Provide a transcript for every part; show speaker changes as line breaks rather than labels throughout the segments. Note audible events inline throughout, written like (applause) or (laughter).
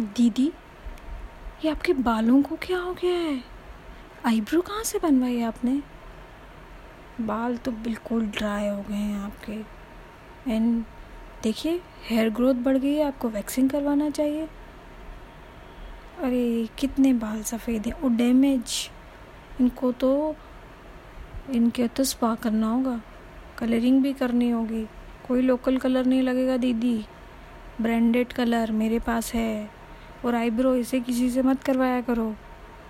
दीदी, ये आपके बालों को क्या हो गया है? आईब्रो कहाँ से बनवाई आपने? बाल तो बिल्कुल ड्राई हो गए हैं आपके। एंड देखिए हेयर ग्रोथ बढ़ गई है, आपको वैक्सिंग करवाना चाहिए। अरे, कितने बाल सफ़ेद हैं। और डैमेज इनको तो इनके तो स्पा करना होगा। कलरिंग भी करनी होगी। कोई लोकल कलर नहीं लगेगा दीदी। ब्रांडेड कलर मेरे पास है। और आईब्रो, इसे किसी से मत करवाया करो।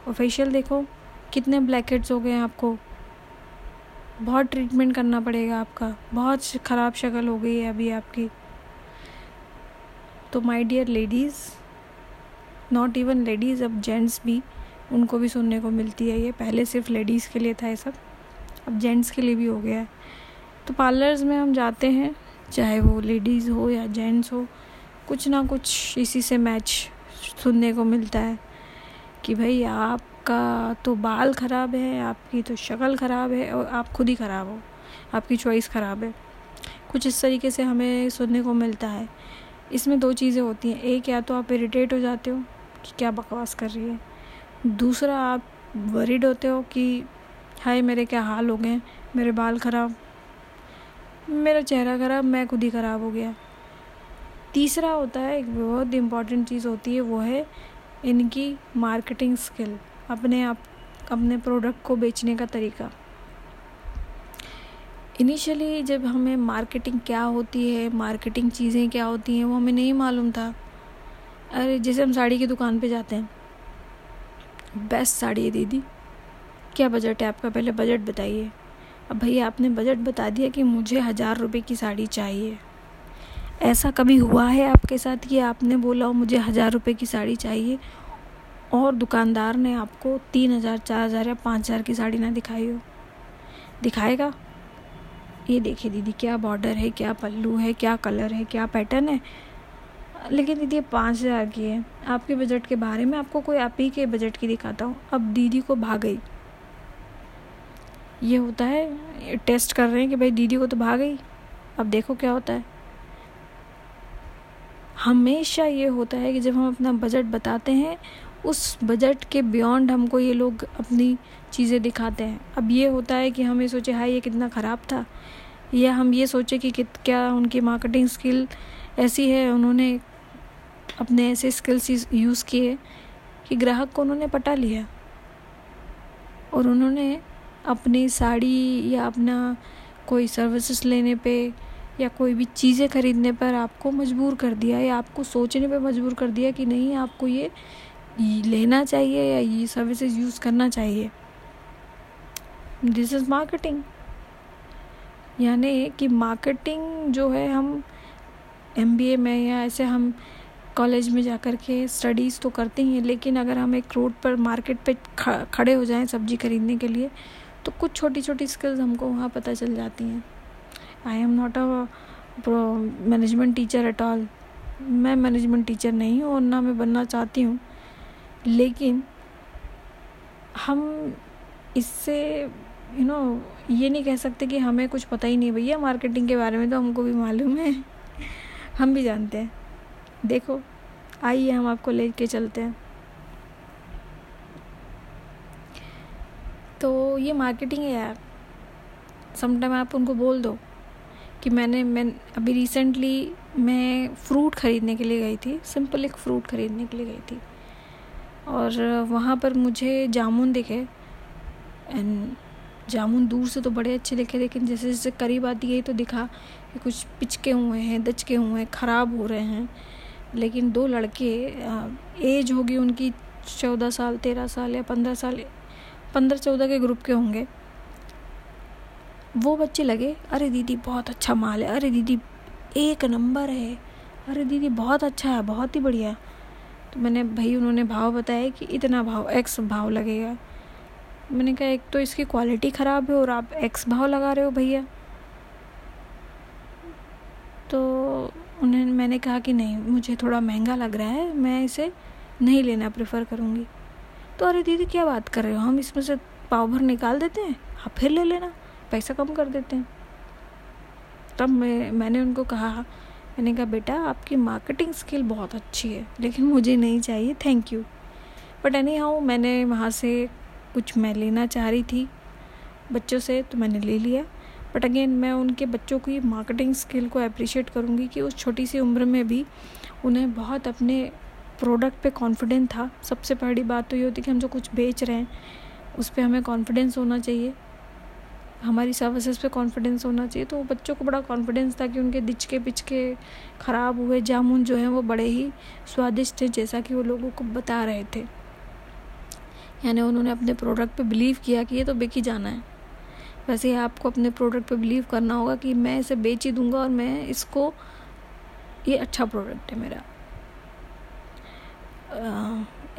और फेशियल देखो, कितने ब्लैकेट्स हो गए हैं आपको। बहुत ट्रीटमेंट करना पड़ेगा आपका। बहुत ख़राब शक्ल हो गई है अभी आपकी। तो my dear ladies not even ladies अब जेंट्स भी, उनको भी सुनने को मिलती है ये। पहले सिर्फ़ लेडीज़ के लिए था ये सब। अब जेंट्स के लिए भी हो गया है। तो पार्लर्स में हम जाते हैं, चाहे वो लेडीज़ हो या जेंट्स हो, कुछ ना कुछ इसी से मैच सुनने को मिलता है कि भाई आपका तो बाल ख़राब है, आपकी तो शक्ल ख़राब है और आप खुद ही ख़राब हो, आपकी चॉइस ख़राब है। कुछ इस तरीके से हमें सुनने को मिलता है। इसमें दो चीज़ें होती हैं। एक, या तो आप इरिटेट हो जाते हो कि क्या बकवास कर रही है। दूसरा, आप वरीड होते हो कि, हाय, मेरे क्या हाल हो गए? मेरे बाल ख़राब? मेरा चेहरा ख़राब, मैं खुद ही ख़राब हो गया। तीसरा होता है, एक बहुत इंपॉर्टेंट चीज़ होती है, वो है इनकी मार्केटिंग स्किल अपने आप, अपने प्रोडक्ट को बेचने का तरीका। इनिशियली जब हमें मार्केटिंग क्या होती है मार्केटिंग चीज़ें क्या होती हैं, वो हमें नहीं मालूम था। अरे, जैसे हम साड़ी की दुकान पे जाते हैं। बेस्ट साड़ी है दीदी। क्या बजट है आपका? पहले बजट बताइए। अब भैया, आपने बजट बता दिया कि मुझे हज़ार रुपये की साड़ी चाहिए। ऐसा कभी हुआ है आपके साथ? कि आपने बोला मुझे हज़ार रुपये की साड़ी चाहिए। और दुकानदार ने आपको तीन हज़ार, चार हज़ार या पाँच हज़ार की साड़ी ना दिखाई हो। दिखाएगा? ये देखिए दीदी, क्या बॉर्डर है, क्या पल्लू है, क्या कलर है, क्या पैटर्न है? लेकिन दीदी, ये पाँच हज़ार की है। आपके बजट के बारे में आपको कोई, आप ही के बजट की दिखाता हूँ। अब दीदी को भाग गई। ये होता है टेस्ट कर रहे हैं कि भाई दीदी को तो भाग गई। अब देखो क्या होता है। हमेशा ये होता है कि जब हम अपना बजट बताते हैं, उस बजट के बियॉन्ड हमको ये लोग अपनी चीज़ें दिखाते हैं। अब ये होता है कि हमें सोचे, हाय, ये कितना ख़राब था। या हम ये सोचे कि क्या उनकी मार्केटिंग स्किल ऐसी है, उन्होंने अपने ऐसे स्किल्स यूज़ किए कि ग्राहक को उन्होंने पटा लिया। और उन्होंने अपनी साड़ी या अपना कोई सर्विसेज़ लेने पे या कोई भी चीज़ें ख़रीदने पर आपको मजबूर कर दिया या आपको सोचने पर मजबूर कर दिया कि नहीं, आपको ये लेना चाहिए या ये सर्विसेज़ यूज़ करना चाहिए। दिस इज़ मार्केटिंग यानी कि मार्केटिंग जो है, हम एमबीए में या ऐसे हम कॉलेज में जा कर के स्टडीज़ तो करते ही हैं, लेकिन अगर हम एक रोड पर मार्केट पे खड़े हो जाएँ सब्ज़ी खरीदने के लिए तो कुछ छोटी छोटी स्किल्स हमको वहाँ पता चल जाती हैं। I am not a management teacher at all मैं मैनेजमेंट टीचर नहीं हूँ और ना मैं बनना चाहती हूँ। लेकिन हम इससे यू you नो know, ये नहीं कह सकते कि हमें कुछ पता ही नहीं भैया मार्केटिंग के बारे में तो हमको भी मालूम है। (laughs) हम भी जानते हैं। देखो आइए हम आपको लेके चलते हैं। तो ये मार्केटिंग है यार। समटाइम आप उनको बोल दो। कि मैंने, मैं, अभी रिसेंटली मैं फ्रूट ख़रीदने के लिए गई थी सिंपल एक फ्रूट ख़रीदने के लिए गई थी। और वहाँ पर मुझे जामुन दिखे एंड जामुन दूर से तो बड़े अच्छे दिखे, लेकिन जैसे जैसे करीब आती गई तो दिखा कि कुछ पिचके हुए हैं, दचके हुए हैं, ख़राब हो रहे हैं। लेकिन दो लड़के एज होगी उनकी चौदह साल, तेरह साल या पंद्रह साल, पंद्रह चौदह के ग्रुप के होंगे। वो बच्चे लगे, अरे दीदी, बहुत अच्छा माल है, अरे दीदी, एक नंबर है, अरे दीदी, बहुत अच्छा है, बहुत ही बढ़िया तो मैंने, भाई, उन्होंने भाव बताया कि इतना भाव एक्स भाव लगेगा। मैंने कहा, एक तो इसकी क्वालिटी ख़राब है और आप एक्स भाव लगा रहे हो, भैया। तो उन्हें, मैंने कहा कि नहीं, मुझे थोड़ा महँगा लग रहा है, मैं इसे नहीं लेना प्रेफर करूँगी। तो अरे दीदी, क्या बात कर रहे हो? हम इसमें से पाव भर निकाल देते हैं, आप फिर ले लेना। पैसा कम कर देते हैं। तब मैं, मैंने उनको कहा, मैंने कहा, बेटा, आपकी मार्केटिंग स्किल बहुत अच्छी है, लेकिन मुझे नहीं चाहिए thank you but anyhow मैंने वहाँ से कुछ मैं लेना चाह रही थी बच्चों से तो मैंने ले लिया। बट अगेन मैं उनके बच्चों की मार्केटिंग स्किल को अप्रिशिएट करूँगी कि उस छोटी सी उम्र में भी उन्हें बहुत अपने प्रोडक्ट पे कॉन्फिडेंट था। सबसे बड़ी बात तो ये होती कि हम जो कुछ बेच रहे हैं, उस पर हमें कॉन्फिडेंस होना चाहिए। हमारी सर्विसेज़ पे कॉन्फिडेंस होना चाहिए तो बच्चों को बड़ा कॉन्फिडेंस था कि उनके दिचके पिचके ख़राब हुए, जामुन जो हैं वो बड़े ही स्वादिष्ट थे, जैसा कि वो लोगों को बता रहे थे। यानी उन्होंने अपने प्रोडक्ट पे बिलीव किया कि ये तो बिक ही जाना है। वैसे ही आपको अपने प्रोडक्ट पे बिलीव करना होगा कि मैं इसे बेच ही दूँगा और मैं इसको, ये अच्छा प्रोडक्ट है मेरा।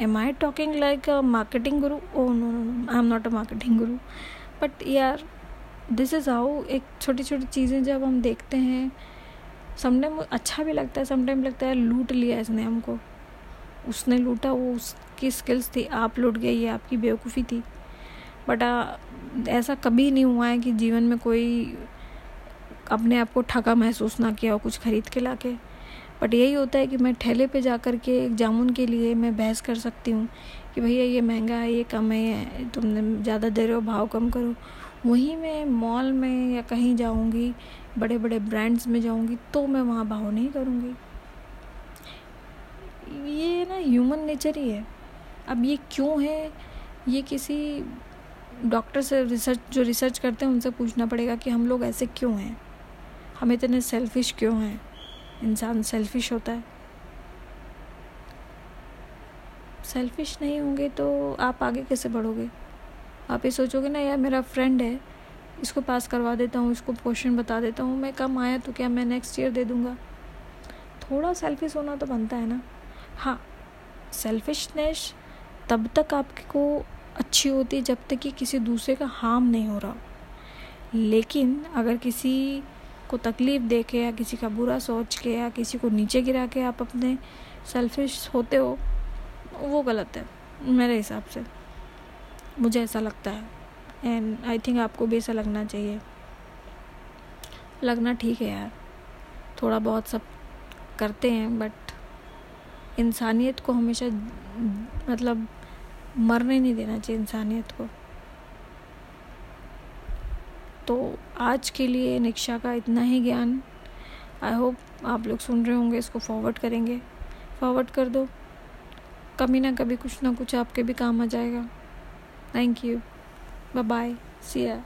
Am I talking like marketing guru oh no no no I am not a marketing guru but यार दिस इज़ हाउ एक छोटी छोटी चीज़ें जब हम देखते हैं समटाइम अच्छा भी लगता है समटाइम लगता है लूट लिया इसने हमको। उसने लूटा, वो उसकी स्किल्स थी, आप लूट गए, ये आपकी बेवकूफ़ी थी। बट ऐसा कभी नहीं हुआ है कि जीवन में कोई अपने आप को ठगा महसूस ना किया हो कुछ खरीद के ला के बट यही होता है कि मैं ठेले पे जा कर के एक जामुन के लिए मैं बहस कर सकती हूँ कि भैया ये महँगा है, ये कम है तुमने ज़्यादा दे रहे हो, भाव कम करो। वहीं मैं मॉल में या कहीं जाऊँगी बड़े बड़े ब्रांड्स में जाऊँगी तो मैं वहाँ भाव नहीं करूँगी। ये ना ह्यूमन नेचर ही है। अब ये क्यों है? ये किसी डॉक्टर से रिसर्च जो रिसर्च करते हैं, उनसे पूछना पड़ेगा कि हम लोग ऐसे क्यों हैं? हम इतने सेल्फिश क्यों हैं? इंसान सेल्फिश होता है। सेल्फिश नहीं होंगे तो आप आगे कैसे बढ़ोगे? आप ये सोचोगे ना, यार, मेरा फ्रेंड है, इसको पास करवा देता हूँ, इसको क्वेश्चन बता देता हूँ, मैं कम आया तो क्या मैं नेक्स्ट ईयर दे दूँगा? थोड़ा सेल्फिश होना तो बनता है ना। हाँ सेल्फिशनेस तब तक आपको अच्छी होती है जब तक कि किसी दूसरे का हार्म नहीं हो रहा। लेकिन अगर किसी को तकलीफ़ दे के या किसी का बुरा सोच के या किसी को नीचे गिरा के आप अपने सेल्फिश होते हो, वो गलत है, मेरे हिसाब से। मुझे ऐसा लगता है। एंड आई थिंक आपको भी ऐसा लगना चाहिए। लगना ठीक है यार। थोड़ा बहुत सब करते हैं बट इंसानियत को हमेशा मतलब मरने नहीं देना चाहिए इंसानियत को। तो आज के लिए निक्षा का इतना ही ज्ञान। आई होप आप लोग सुन रहे होंगे, इसको फॉरवर्ड करेंगे। फॉरवर्ड कर दो। कभी ना कभी कुछ ना कुछ आपके भी काम आ जाएगा। Thank you bye bye see ya